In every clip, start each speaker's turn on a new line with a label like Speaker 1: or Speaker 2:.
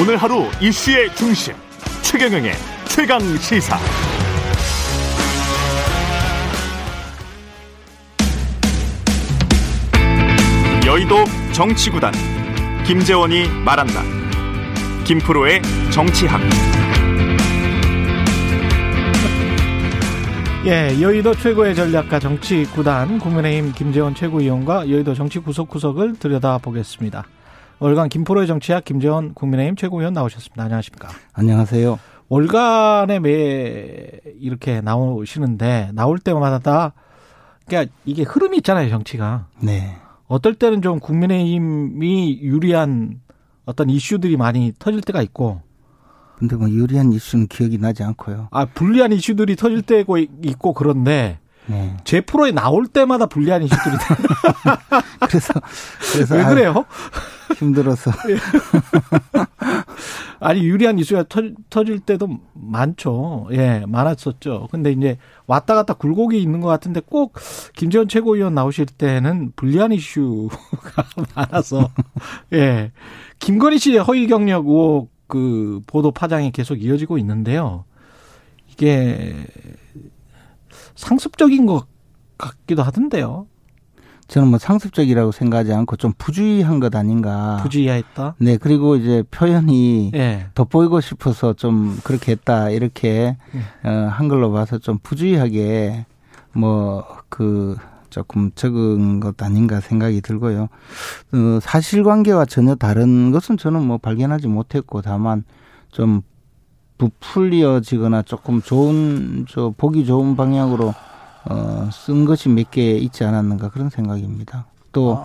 Speaker 1: 오늘 하루 이슈의 중심 최경영의 최강 시사. 여의도 정치구단 김재원이 말한다. 김프로의 정치학.
Speaker 2: 예, 여의도 최고의 전략가 정치구단 국민의힘 김재원 최고위원과 여의도 정치 구석구석을 들여다보겠습니다. 월간 김포로의 정치학 김재원 국민의힘 최고위원 나오셨습니다. 안녕하십니까?
Speaker 3: 안녕하세요.
Speaker 2: 월간에 매 이렇게 나오시는데 나올 때마다 다 그러니까 이게 흐름이 있잖아요, 정치가.
Speaker 3: 네.
Speaker 2: 어떨 때는 좀 국민의힘이 유리한 어떤 이슈들이 많이 터질 때가 있고
Speaker 3: 근데 뭐 유리한 이슈는 기억이 나지 않고요.
Speaker 2: 아 불리한 이슈들이 터질 때고 있고 그런데
Speaker 3: 네.
Speaker 2: 제 프로에 나올 때마다 불리한 이슈들이
Speaker 3: 그래서 그래서
Speaker 2: 왜 그래요?
Speaker 3: 아, 힘들어서
Speaker 2: 아니 유리한 이슈가 터, 터질 때도 많죠. 예, 많았었죠. 근데 이제 왔다 갔다 굴곡이 있는 것 같은데 꼭 김재원 최고위원 나오실 때는 불리한 이슈가 많아서 예, 김건희 씨의 허위 경력 의혹 그 보도 파장이 계속 이어지고 있는데요. 이게 상습적인 것 같기도 하던데요.
Speaker 3: 저는 뭐 상습적이라고 생각하지 않고 좀 부주의한 것 아닌가.
Speaker 2: 부주의했다.
Speaker 3: 네, 그리고 이제 표현이
Speaker 2: 예.
Speaker 3: 돋보이고 싶어서 좀 그렇게 했다 이렇게
Speaker 2: 예.
Speaker 3: 어, 한글로 봐서 좀 부주의하게 뭐 그 조금 적은 것 아닌가 생각이 들고요. 어, 사실관계와 전혀 다른 것은 저는 뭐 발견하지 못했고 다만 좀 부풀려지거나 조금 좋은 저 보기 좋은 방향으로 어, 쓴 것이 몇 개 있지 않았는가 그런 생각입니다. 또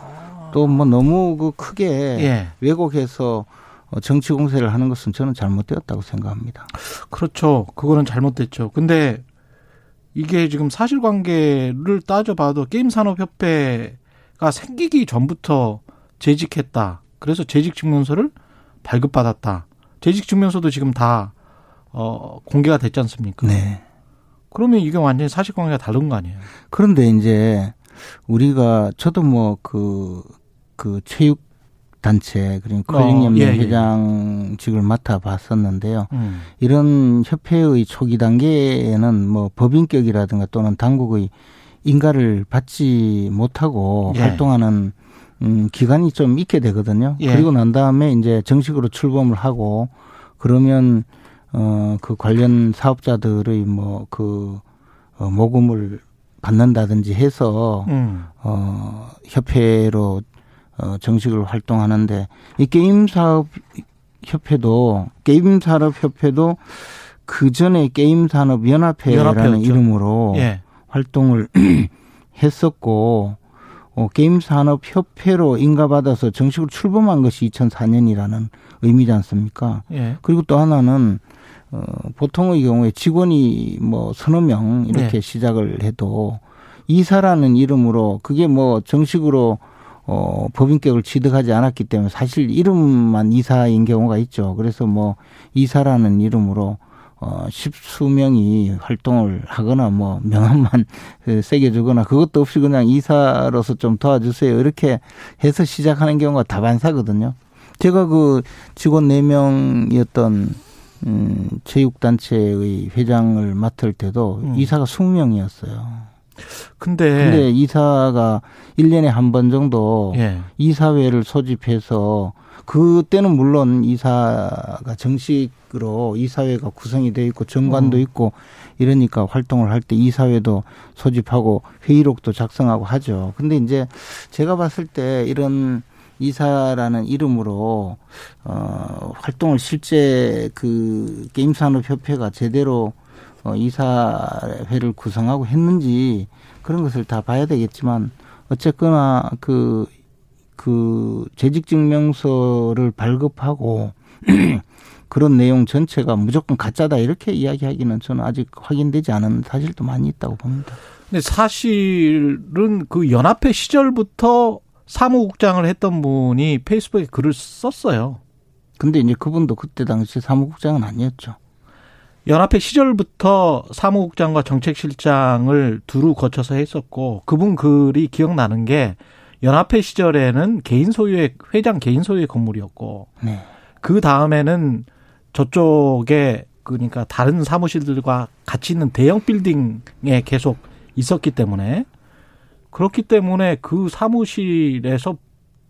Speaker 3: 또 뭐 너무 그 크게
Speaker 2: 예.
Speaker 3: 왜곡해서 어, 정치 공세를 하는 것은 저는 잘못되었다고 생각합니다.
Speaker 2: 그렇죠. 그거는 잘못됐죠. 근데 이게 지금 사실관계를 따져봐도 게임산업협회가 생기기 전부터 재직했다. 그래서 재직 증명서를 발급받았다. 재직 증명서도 지금 다 어, 공개가 됐지 않습니까?
Speaker 3: 네.
Speaker 2: 그러면 이게 완전히 사실관계가 다른 거 아니에요?
Speaker 3: 그런데 이제 우리가 저도 뭐 그 그 체육 단체 그러니까
Speaker 2: 어,
Speaker 3: 컬링연맹
Speaker 2: 예, 예.
Speaker 3: 회장직을 맡아 봤었는데요.
Speaker 2: 음.
Speaker 3: 이런 협회의 초기 단계에는 뭐 법인격이라든가 또는 당국의 인가를 받지 못하고
Speaker 2: 예.
Speaker 3: 활동하는 음 기간이 좀 있게 되거든요.
Speaker 2: 예.
Speaker 3: 그리고 난 다음에 이제 정식으로 출범을 하고 그러면 어 그 관련 사업자들의 뭐 그 어, 모금을 받는다든지 해서
Speaker 2: 음.
Speaker 3: 어 협회로 어 정식으로 활동하는데 이 게임 사업 협회도 게임 산업 협회도 그 전에 게임 산업 연합회라는
Speaker 2: 연합회였죠.
Speaker 3: 이름으로
Speaker 2: 예.
Speaker 3: 활동을 했었고 어, 게임 산업 협회로 인가받아서 정식으로 출범한 것이 2004년이라는 의미지 않습니까?
Speaker 2: 예.
Speaker 3: 그리고 또 하나는 어, 보통의 경우에 직원이 뭐 서너 명 이렇게
Speaker 2: 네.
Speaker 3: 시작을 해도 이사라는 이름으로 그게 뭐 정식으로 어, 법인격을 취득하지 않았기 때문에 사실 이름만 이사인 경우가 있죠. 그래서 뭐 이사라는 이름으로 어, 십수 명이 활동을 하거나 뭐 명함만 새겨주거나 그것도 없이 그냥 이사로서 좀 도와주세요. 이렇게 해서 시작하는 경우가 다반사거든요. 제가 그 직원 네명이었던 음, 체육단체의 회장을 맡을 때도
Speaker 2: 음.
Speaker 3: 이사가 20명이었어요.
Speaker 2: 근데,
Speaker 3: 근데 이사가 1년에 한 번 정도
Speaker 2: 예.
Speaker 3: 이사회를 소집해서 그때는 물론 이사가 정식으로 이사회가 구성이 돼 있고 정관도
Speaker 2: 어.
Speaker 3: 있고 이러니까 활동을 할 때 이사회도 소집하고 회의록도 작성하고 하죠. 근데 이제 제가 봤을 때 이런 이사라는 이름으로 어 활동을 실제 그 게임 산업 협회가 제대로 어 이사회를 구성하고 했는지 그런 것을 다 봐야 되겠지만 어쨌거나 그, 그 재직 증명서를 발급하고 그런 내용 전체가 무조건 가짜다 이렇게 이야기하기는 저는 아직 확인되지 않은 사실도 많이 있다고 봅니다.
Speaker 2: 근데 사실은 그 연합회 시절부터 사무국장을 했던 분이 페이스북에 글을 썼어요.
Speaker 3: 근데 이제 그분도 그때 당시 사무국장은 아니었죠.
Speaker 2: 연합회 시절부터 사무국장과 정책실장을 두루 거쳐서 했었고 그분 글이 기억나는 게 연합회 시절에는 개인 소유의 회장 개인 소유의 건물이었고
Speaker 3: 네.
Speaker 2: 그 다음에는 저쪽에 그러니까 다른 사무실들과 같이 있는 대형 빌딩에 계속 있었기 때문에 그렇기 때문에 그 사무실에서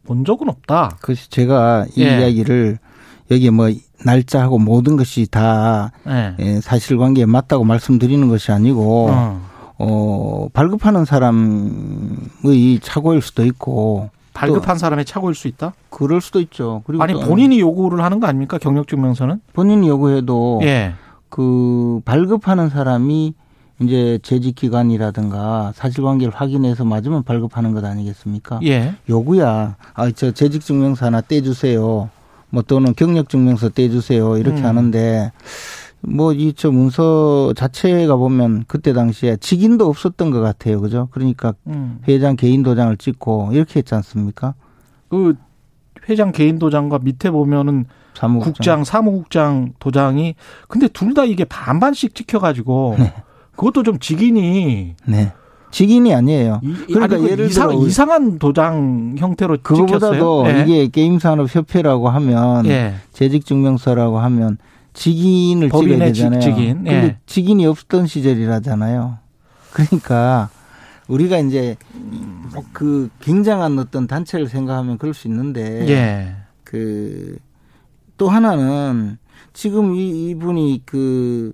Speaker 2: 본 적은 없다.
Speaker 3: 그래서 제가 이
Speaker 2: 예.
Speaker 3: 이야기를 여기 뭐 날짜하고 모든 것이 다
Speaker 2: 예.
Speaker 3: 예, 사실관계에 맞다고 말씀드리는 것이 아니고
Speaker 2: 어.
Speaker 3: 어, 발급하는 사람의 착오일 수도 있고
Speaker 2: 발급한 사람의 착오일 수 있다?
Speaker 3: 그럴 수도 있죠. 그리고
Speaker 2: 아니
Speaker 3: 또
Speaker 2: 본인이 요구를 하는 거 아닙니까? 경력증명서는?
Speaker 3: 본인이 요구해도
Speaker 2: 예.
Speaker 3: 그 발급하는 사람이 이제 재직 기간이라든가 사실관계를 확인해서 맞으면 발급하는 것 아니겠습니까?
Speaker 2: 예.
Speaker 3: 요구야. 아, 저 재직 증명서 하나 떼주세요. 뭐 또는 경력 증명서 떼주세요. 이렇게
Speaker 2: 음.
Speaker 3: 하는데 뭐 이 저 문서 자체가 보면 그때 당시에 직인도 없었던 것 같아요. 그죠? 그러니까
Speaker 2: 음.
Speaker 3: 회장 개인 도장을 찍고 이렇게 했지 않습니까?
Speaker 2: 그 회장 개인 도장과 밑에 보면은
Speaker 3: 사무국장.
Speaker 2: 국장, 사무국장 도장이 근데 둘 다 이게 반반씩 찍혀가지고 그것도 좀 직인이
Speaker 3: 네. 직인이 아니에요.
Speaker 2: 이,
Speaker 3: 그러니까
Speaker 2: 아니, 그
Speaker 3: 예를
Speaker 2: 이상,
Speaker 3: 들어
Speaker 2: 이상한 도장 형태로.
Speaker 3: 그거보다도
Speaker 2: 예.
Speaker 3: 이게 게임산업협회라고 하면
Speaker 2: 예.
Speaker 3: 재직증명서라고 하면 직인을 찍어야 되잖아요.
Speaker 2: 직인, 예.
Speaker 3: 근데 직인이 없던 시절이라잖아요. 그러니까 우리가 이제 뭐그 굉장한 어떤 단체를 생각하면 그럴 수 있는데
Speaker 2: 예.
Speaker 3: 그또 하나는 지금 이 이분이 그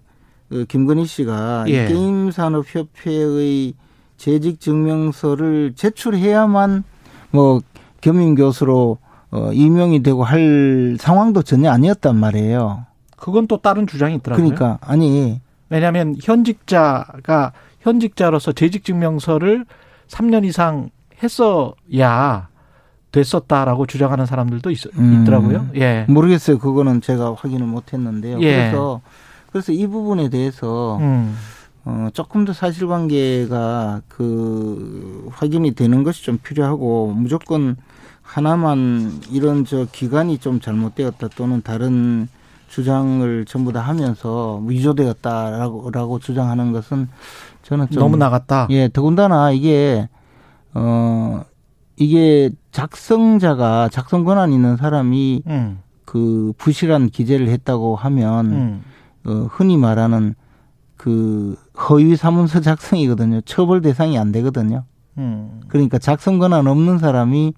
Speaker 3: 어, 김건희 씨가 이
Speaker 2: 예.
Speaker 3: 게임 산업 협회의 재직 증명서를 제출해야만 뭐 겸임 교수로 어, 임용이 되고 할 상황도 전혀 아니었단 말이에요.
Speaker 2: 그건 또 다른 주장이 있더라고요.
Speaker 3: 그러니까 아니
Speaker 2: 왜냐하면 현직자가 현직자로서 재직 증명서를 3년 이상 했어야 됐었다라고 주장하는 사람들도 있,
Speaker 3: 음.
Speaker 2: 있더라고요. 예.
Speaker 3: 모르겠어요. 그거는 제가 확인을 못 했는데요.
Speaker 2: 예.
Speaker 3: 그래서 그래서 이 부분에 대해서
Speaker 2: 음.
Speaker 3: 어, 조금 더 사실관계가 그 확인이 되는 것이 좀 필요하고 무조건 하나만 이런 저 기간이 좀 잘못되었다 또는 다른 주장을 전부 다 하면서 위조되었다라고 라고 주장하는 것은 저는 좀
Speaker 2: 너무 나갔다.
Speaker 3: 예, 더군다나 이게 어 이게 작성자가 작성 권한 있는 사람이
Speaker 2: 음.
Speaker 3: 그 부실한 기재를 했다고 하면
Speaker 2: 음.
Speaker 3: 어, 흔히 말하는 그 허위 사문서 작성이거든요. 처벌 대상이 안 되거든요.
Speaker 2: 음.
Speaker 3: 그러니까 작성 권한 없는 사람이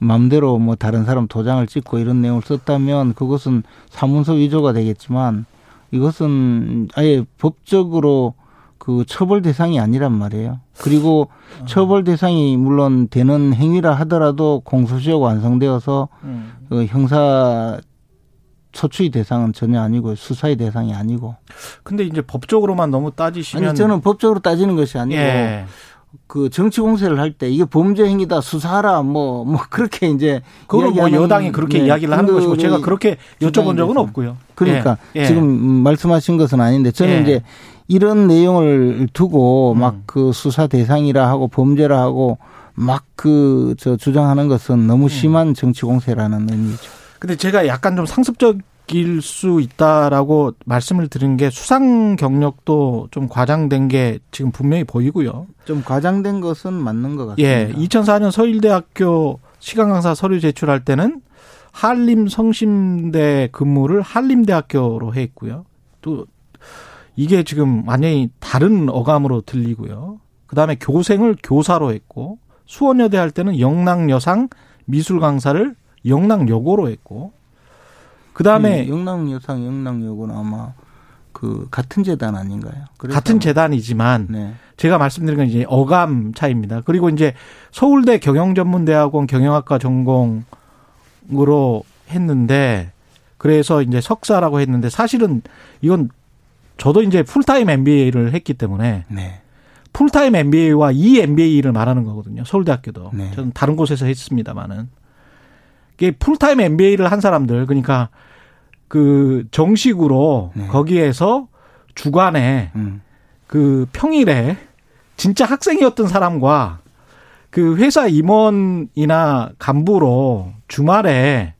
Speaker 3: 마음대로 뭐 다른 사람 도장을 찍고 이런 내용을 썼다면 그것은 사문서 위조가 되겠지만 이것은 아예 법적으로 그 처벌 대상이 아니란 말이에요. 그리고 처벌 대상이 물론 되는 행위라 하더라도 공소시효가 완성되어서
Speaker 2: 음.
Speaker 3: 그 형사 소추의 대상은 전혀 아니고 수사의 대상이 아니고
Speaker 2: 근데 이제 법적으로만 너무 따지시면
Speaker 3: 아니 저는 법적으로 따지는 것이 아니고
Speaker 2: 예.
Speaker 3: 그 정치 공세를 할 때 이게 범죄 행위다 수사하라 뭐뭐 그렇게 이제
Speaker 2: 그거는 뭐 여당이 그렇게
Speaker 3: 네,
Speaker 2: 이야기를 하는 것이고 제가 그렇게 여쭤본 적은 없고요.
Speaker 3: 그러니까
Speaker 2: 예. 예.
Speaker 3: 지금 말씀하신 것은 아닌데 저는
Speaker 2: 예.
Speaker 3: 이제 이런 내용을 두고 막
Speaker 2: 음.
Speaker 3: 그 수사 대상이라 하고 범죄라 하고 막 그 저 주장하는 것은 너무
Speaker 2: 음.
Speaker 3: 심한 정치 공세라는 의미죠.
Speaker 2: 근데 제가 약간 좀 상습적일 수 있다라고 말씀을 드린 게 수상 경력도 좀 과장된 게 지금 분명히 보이고요.
Speaker 3: 좀 과장된 것은 맞는 것 같습니다.
Speaker 2: 예, 2004년 서울대학교 시간 강사 서류 제출할 때는 한림 성심대 근무를 한림대학교로 해 있고요. 또 이게 지금 완전히 다른 어감으로 들리고요. 그다음에 교생을 교사로 했고 수원여대 할 때는 영락여상 미술 강사를 영락여고로 했고 그다음에
Speaker 3: 이 영락여상 영락여고는 아마 그 같은 재단 아닌가요?
Speaker 2: 같은
Speaker 3: 아마-
Speaker 2: 재단이지만
Speaker 3: 네.
Speaker 2: 제가 말씀드린 건 이제 어감 차이입니다. 그리고 이제 서울대 경영전문대학원 경영학과 전공으로 했는데 그래서 이제 석사라고 했는데 사실은 이건 저도 이제 풀타임 MBA를 했기 때문에
Speaker 3: 네.
Speaker 2: 풀타임 MBA와 이 MBA를 말하는 거거든요. 서울대학교도.
Speaker 3: 네.
Speaker 2: 저는 다른 곳에서 했습니다만은. 이게 풀타임 MBA를 한 사람들 그러니까 그 정식으로
Speaker 3: 네.
Speaker 2: 거기에서 주간에
Speaker 3: 음.
Speaker 2: 그 평일에 진짜 학생이었던 사람과 그 회사 임원이나 간부로 주말에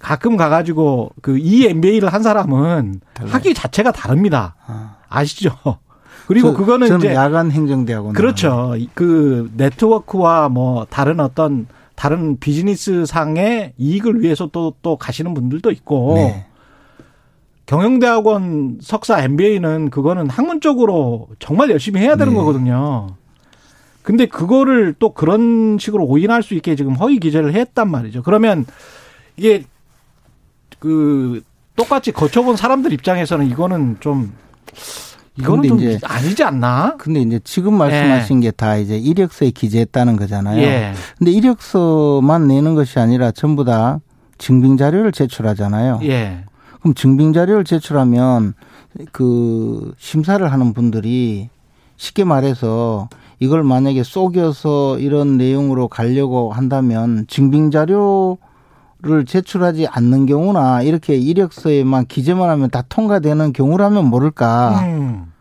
Speaker 2: 가끔 가가지고 그 EMBA를 한 사람은
Speaker 3: 달라요.
Speaker 2: 학위 자체가 다릅니다.
Speaker 3: 아.
Speaker 2: 아시죠? 그리고
Speaker 3: 저- 그거는
Speaker 2: 이제
Speaker 3: 야간 행정대학원
Speaker 2: 그렇죠. 그 네트워크와 뭐 다른 어떤 다른 비즈니스 상의 이익을 위해서 또 또 가시는 분들도 있고
Speaker 3: 네.
Speaker 2: 경영대학원 석사 MBA는 그거는 학문적으로 정말 열심히 해야 되는
Speaker 3: 네.
Speaker 2: 거거든요. 근데 그거를 또 그런 식으로 오인할 수 있게 지금 허위 기재를 했단 말이죠. 그러면 이게 그 똑같이 거쳐본 사람들 입장에서는 이거는 좀 이거는 좀
Speaker 3: 이제
Speaker 2: 아니지 않나?
Speaker 3: 근데 이제 지금 말씀하신 게다 이제 이력서에 기재했다는 거잖아요.
Speaker 2: 예.
Speaker 3: 근데 이력서만 내는 것이 아니라 전부 다 증빙 자료를 제출하잖아요.
Speaker 2: 예.
Speaker 3: 그럼 증빙 자료를 제출하면 그 심사를 하는 분들이 쉽게 말해서 이걸 만약에 속여서 이런 내용으로 가려고 한다면 증빙 자료 를 제출하지 않는 경우나 이렇게 이력서에만 기재만 하면 다 통과되는 경우라면 모를까.
Speaker 2: 음.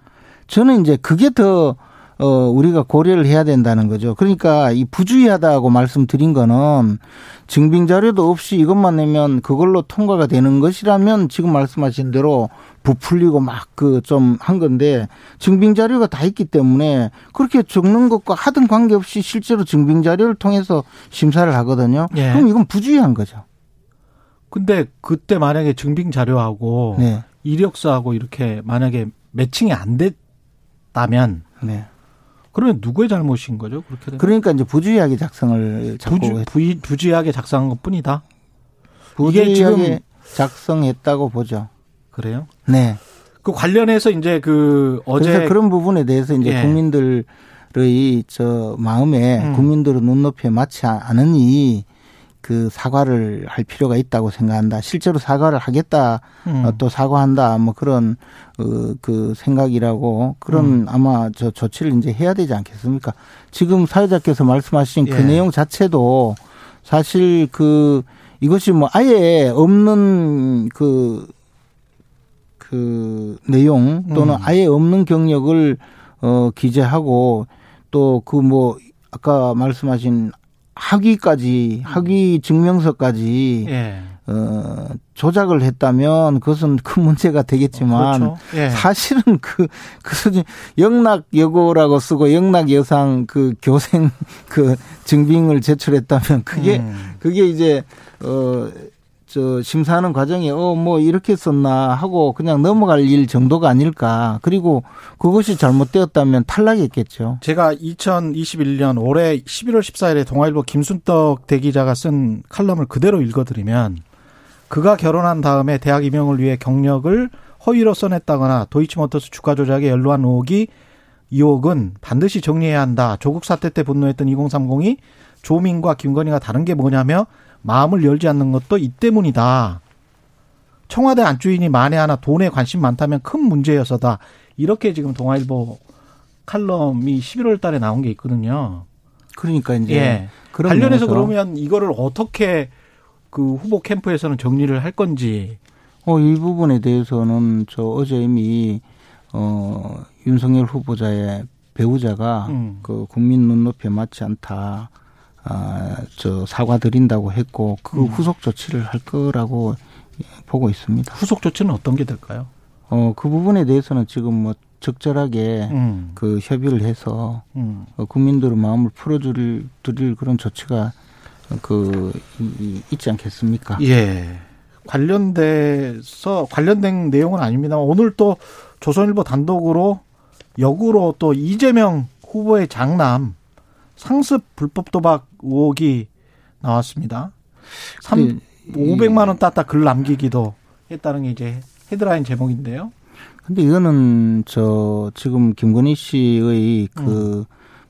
Speaker 3: 저는 이제 그게 더 어, 우리가 고려를 해야 된다는 거죠. 그러니까 이 부주의하다고 말씀드린 거는 증빙 자료도 없이 이것만 내면 그걸로 통과가 되는 것이라면 지금 말씀하신 대로 부풀리고 막 그 좀 한 건데 증빙 자료가 다 있기 때문에 그렇게 적는 것과 하등 관계없이 실제로 증빙 자료를 통해서 심사를 하거든요.
Speaker 2: 예.
Speaker 3: 그럼 이건 부주의한 거죠.
Speaker 2: 근데 그때 만약에 증빙 자료하고
Speaker 3: 네.
Speaker 2: 이력서하고 이렇게 만약에 매칭이 안 됐다면
Speaker 3: 네.
Speaker 2: 그러면 누구의 잘못인 거죠? 그렇게 되면
Speaker 3: 그러니까 이제 부주의하게 작성을
Speaker 2: 부주, 부이, 부주의하게 작성한 것 뿐이다.
Speaker 3: 부주의하게
Speaker 2: 지금-
Speaker 3: 작성했다고 보죠.
Speaker 2: 그래요?
Speaker 3: 네.
Speaker 2: 그 관련해서 이제 그 어제
Speaker 3: 그래서 그런 부분에 대해서 이제
Speaker 2: 예.
Speaker 3: 국민들의 저 마음에
Speaker 2: 음.
Speaker 3: 국민들의 눈높이에 맞지 않으니 그 사과를 할 필요가 있다고 생각한다. 실제로 사과를 하겠다.
Speaker 2: 음.
Speaker 3: 어, 또 사과한다. 뭐 그런 어, 그 생각이라고 그런
Speaker 2: 음.
Speaker 3: 아마 저 조치를 이제 해야 되지 않겠습니까? 지금 사회자께서 말씀하신 그
Speaker 2: 예.
Speaker 3: 내용 자체도 사실 그 이것이 뭐 아예 없는 그, 그 내용 또는
Speaker 2: 음.
Speaker 3: 아예 없는 경력을 어, 기재하고 또 그 뭐 아까 말씀하신 학위까지 학위 증명서까지
Speaker 2: 예.
Speaker 3: 어, 조작을 했다면 그것은 큰 문제가 되겠지만
Speaker 2: 그렇죠. 예.
Speaker 3: 사실은 그, 그 수준, 영락 여고라고 쓰고 영락 여상 그 교생 그 증빙을 제출했다면 그게,
Speaker 2: 음.
Speaker 3: 그게 이제, 어, 저 심사하는 과정에 어 뭐 이렇게 썼나 하고 그냥 넘어갈 일 정도가 아닐까. 그리고 그것이 잘못되었다면 탈락했겠죠.
Speaker 2: 제가 2021년 올해 11월 14일에 동아일보 김순떡 대기자가 쓴 칼럼을 그대로 읽어드리면 그가 결혼한 다음에 대학 임용을 위해 경력을 허위로 써냈다거나 도이치모터스 주가 조작에 연루한 의혹이 의혹은 반드시 정리해야 한다. 조국 사태 때 분노했던 2030이 조민과 김건희가 다른 게 뭐냐며 마음을 열지 않는 것도 이 때문이다. 청와대 안주인이 만에 하나 돈에 관심 많다면 큰 문제여서다. 이렇게 지금 동아일보 칼럼이 11월 달에 나온 게 있거든요.
Speaker 3: 그러니까 이제
Speaker 2: 예. 관련해서 그러면 이거를 어떻게 그 후보 캠프에서는 정리를 할 건지.
Speaker 3: 어, 이 부분에 대해서는 저 어제 이미 어, 윤석열 후보자의 배우자가
Speaker 2: 음.
Speaker 3: 그 국민 눈높이에 맞지 않다. 아, 저 사과드린다고 했고 그
Speaker 2: 음.
Speaker 3: 후속 조치를 할 거라고 보고 있습니다.
Speaker 2: 후속 조치는 어떤 게 될까요?
Speaker 3: 어, 그 부분에 대해서는 지금 뭐 적절하게
Speaker 2: 음.
Speaker 3: 그 협의를 해서
Speaker 2: 음.
Speaker 3: 어, 국민들의 마음을 풀어줄 드릴 그런 조치가 그 있지 않겠습니까?
Speaker 2: 예. 관련돼서 관련된 내용은 아닙니다만 오늘 또 조선일보 단독으로 역으로 또 이재명 후보의 장남 상습 불법 도박 의혹이 나왔습니다. 삼
Speaker 3: 근데
Speaker 2: 500만 원 땄다 글 남기기도 했다는 게 이제 헤드라인 제목인데요.
Speaker 3: 근데 이거는 저 지금 김건희 씨의 그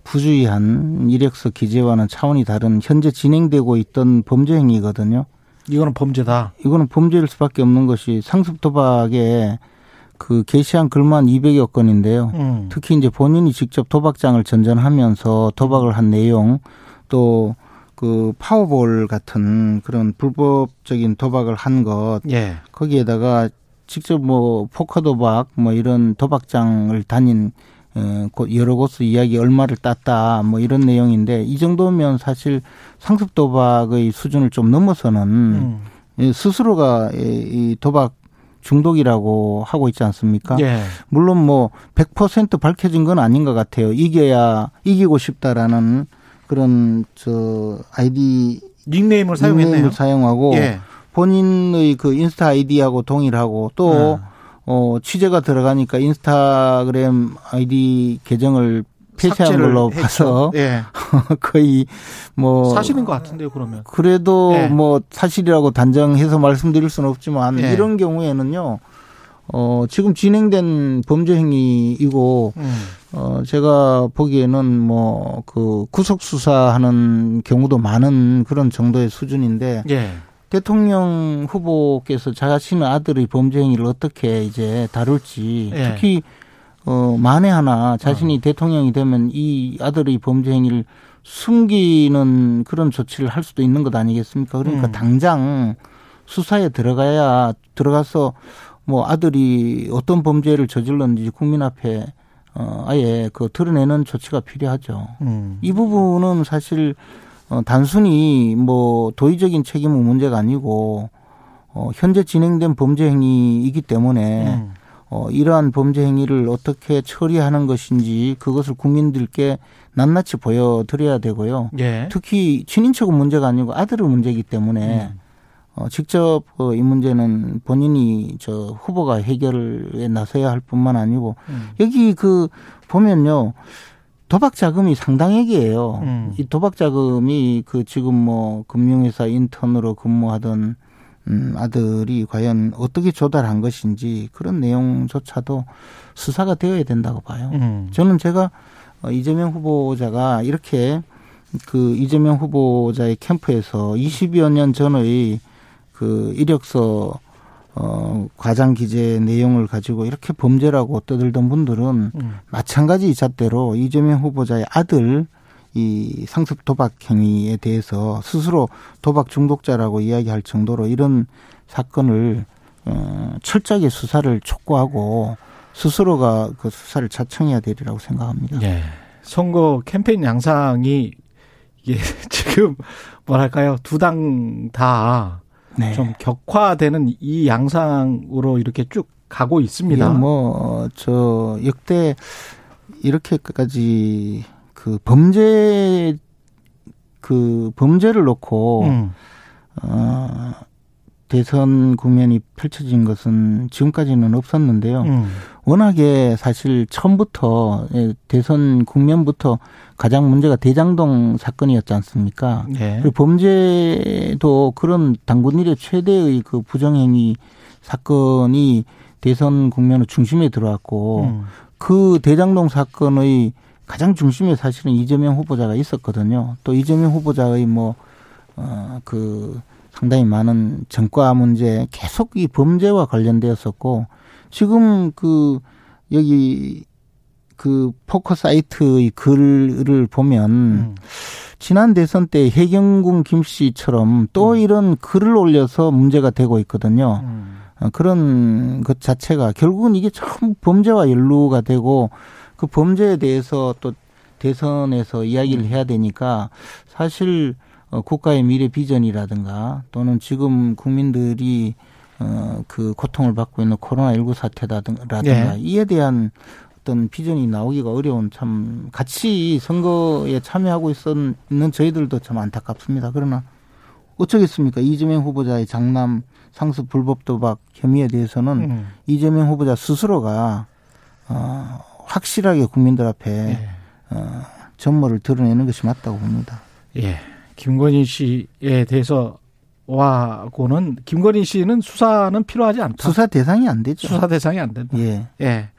Speaker 3: 부주의한 이력서 기재와는 차원이 다른 현재 진행되고 있던 범죄 행위거든요.
Speaker 2: 이거는 범죄다.
Speaker 3: 이거는 범죄일 수밖에 없는 것이 상습 도박에 그 게시한 글만 200여 건인데요.
Speaker 2: 음.
Speaker 3: 특히 이제 본인이 직접 도박장을 전전하면서 도박을 한 내용 또 그 파워볼 같은 그런 불법적인 도박을 한 것
Speaker 2: 예.
Speaker 3: 거기에다가 직접 뭐 포커 도박 뭐 이런 도박장을 다닌 어, 그 여러 곳의 이야기 얼마를 땄다 뭐 이런 내용인데 이 정도면 사실 상습 도박의 수준을 좀 넘어서는
Speaker 2: 음.
Speaker 3: 이 스스로가 이- 이 도박 중독이라고 하고 있지 않습니까?
Speaker 2: 예.
Speaker 3: 물론 뭐 100% 밝혀진 건 아닌 것 같아요. 이겨야 이기고 싶다라는 그런 저 아이디
Speaker 2: 닉네임을 사용했네요. 닉네임을
Speaker 3: 사용하고 예. 본인의 그 인스타 아이디하고 동일하고 또 아. 어, 취재가 들어가니까 인스타그램 아이디 계정을 폐쇄한 걸로 했죠. 봐서 예. 거의 뭐
Speaker 2: 사실인 것 같은데요 그러면
Speaker 3: 그래도 예. 뭐 사실이라고 단정해서 말씀드릴 수는 없지만 예. 이런 경우에는요 어 지금 진행된 범죄 행위이고 음. 어 제가 보기에는 뭐 그 구속 수사하는 경우도 많은 그런 정도의 수준인데 예. 대통령 후보께서 자신의 아들의 범죄 행위를 어떻게 이제 다룰지 예. 특히 어 만에 하나 자신이 어. 대통령이 되면 이 아들의 범죄 행위를 숨기는 그런 조치를 할 수도 있는 것 아니겠습니까? 그러니까 음. 당장 수사에 들어가야 들어가서 뭐 아들이 어떤 범죄를 저질렀는지 국민 앞에 어 아예 그 드러내는 조치가 필요하죠. 음. 이 부분은 사실 어 단순히 뭐 도의적인 책임은 문제가 아니고 어 현재 진행된 범죄 행위이기 때문에 음. 어 이러한 범죄 행위를 어떻게 처리하는 것인지 그것을 국민들께 낱낱이 보여드려야 되고요. 예. 특히 친인척은 문제가 아니고 아들의 문제이기 때문에 음. 어, 직접 어, 이 문제는 본인이 저 후보가 해결에 나서야 할 뿐만 아니고 음. 여기 그 보면요. 도박 자금이 상당액이에요. 음. 이 도박 자금이 그 지금 뭐 금융회사 인턴으로 근무하던 음, 아들이 과연 어떻게 조달한 것인지 그런 내용조차도 수사가 되어야 된다고 봐요. 음. 저는 제가 어, 이재명 후보자가 이렇게 그 이재명 후보자의 캠프에서 20여 년 전의 그 이력서 어 과장 기재 내용을 가지고 이렇게 범죄라고 떠들던 분들은 음. 마찬가지 잣대로 이재명 후보자의 아들 이 상습 도박 행위에 대해서 스스로 도박 중독자라고 이야기할 정도로 이런 사건을 어 철저하게 수사를 촉구하고 스스로가 그 수사를 자청해야 되리라고 생각합니다.
Speaker 2: 예. 선거 캠페인 양상이 이게 지금 뭐랄까요 두 당 다 네. 좀 격화되는 이 양상으로 이렇게 쭉 가고 있습니다.
Speaker 3: 뭐저 역대 이렇게까지 그 범죄 그 범죄를 놓고 음. 어 대선 국면이 펼쳐진 것은 지금까지는 없었는데요. 음. 워낙에 사실 처음부터 예, 대선 국면부터 가장 문제가 대장동 사건이었지 않습니까? 네. 그리고 범죄도 그런 당군 일의 최대의 그 부정행위 사건이 대선 국면의 중심에 들어왔고 음. 그 대장동 사건의 가장 중심에 사실은 이재명 후보자가 있었거든요. 또 이재명 후보자의 뭐, 어, 그 상당히 많은 전과 문제 계속 이 범죄와 관련되었었고 지금 그 여기 그 포커 사이트의 글을 보면 음. 지난 대선 때 해경군 김 씨처럼 또 음. 이런 글을 올려서 문제가 되고 있거든요. 음. 어, 그런 것 자체가 결국은 이게 참 범죄와 연루가 되고 그 범죄에 대해서 또 대선에서 이야기를 해야 되니까 사실 어, 국가의 미래 비전이라든가 또는 지금 국민들이 어, 그 고통을 받고 있는 코로나19 사태라든가 네. 이에 대한 어떤 비전이 나오기가 어려운 참 같이 선거에 참여하고 있었는 저희들도 참 안타깝습니다. 그러나 어쩌겠습니까? 이재명 후보자의 장남 상습 불법 도박 혐의에 대해서는 음. 이재명 후보자 스스로가 어, 확실하게 국민들 앞에 예. 어, 전모를 드러내는 것이 맞다고 봅니다.
Speaker 2: 예. 김건희 씨에 대해서 와고는 김건희 씨는 수사는 필요하지 않다.
Speaker 3: 수사 대상이 안 되죠.
Speaker 2: 수사 대상이 안 된다.
Speaker 3: 예. 예.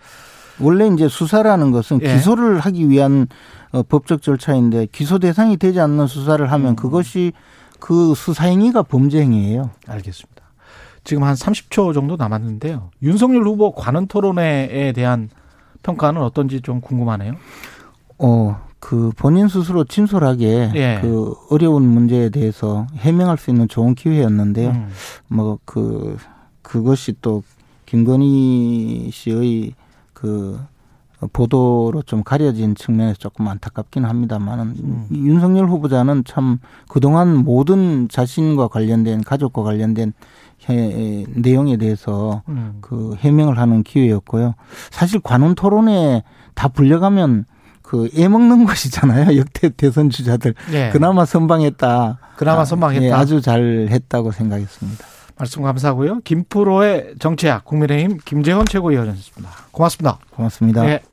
Speaker 3: 원래 이제 수사라는 것은 예. 기소를 하기 위한 어, 법적 절차인데 기소 대상이 되지 않는 수사를 하면 음. 그것이 그 수사 행위가 범죄 행위예요.
Speaker 2: 알겠습니다. 지금 한 30초 정도 남았는데요. 윤석열 후보 관훈 토론회에 대한 평가는 어떤지 좀 궁금하네요.
Speaker 3: 어, 그 본인 스스로 진솔하게 예. 그 어려운 문제에 대해서 해명할 수 있는 좋은 기회였는데요. 음. 뭐그 그것이 또 김건희 씨의 그 보도로 좀 가려진 측면에서 조금 안타깝긴 합니다만은 음. 윤석열 후보자는 참 그동안 모든 자신과 관련된 가족과 관련된 해, 내용에 대해서 음. 그 해명을 하는 기회였고요. 사실 관훈 토론에 다 불려가면 그 애먹는 것이잖아요. 역대 대선 주자들.
Speaker 2: 예.
Speaker 3: 그나마 선방했다.
Speaker 2: 그나마 선방했다.
Speaker 3: 예, 아주 잘 했다고 생각했습니다.
Speaker 2: 말씀 감사하고요. 김프로의 정치학 국민의힘 김재원 최고위원이었습니다. 고맙습니다.
Speaker 3: 고맙습니다.
Speaker 2: 예.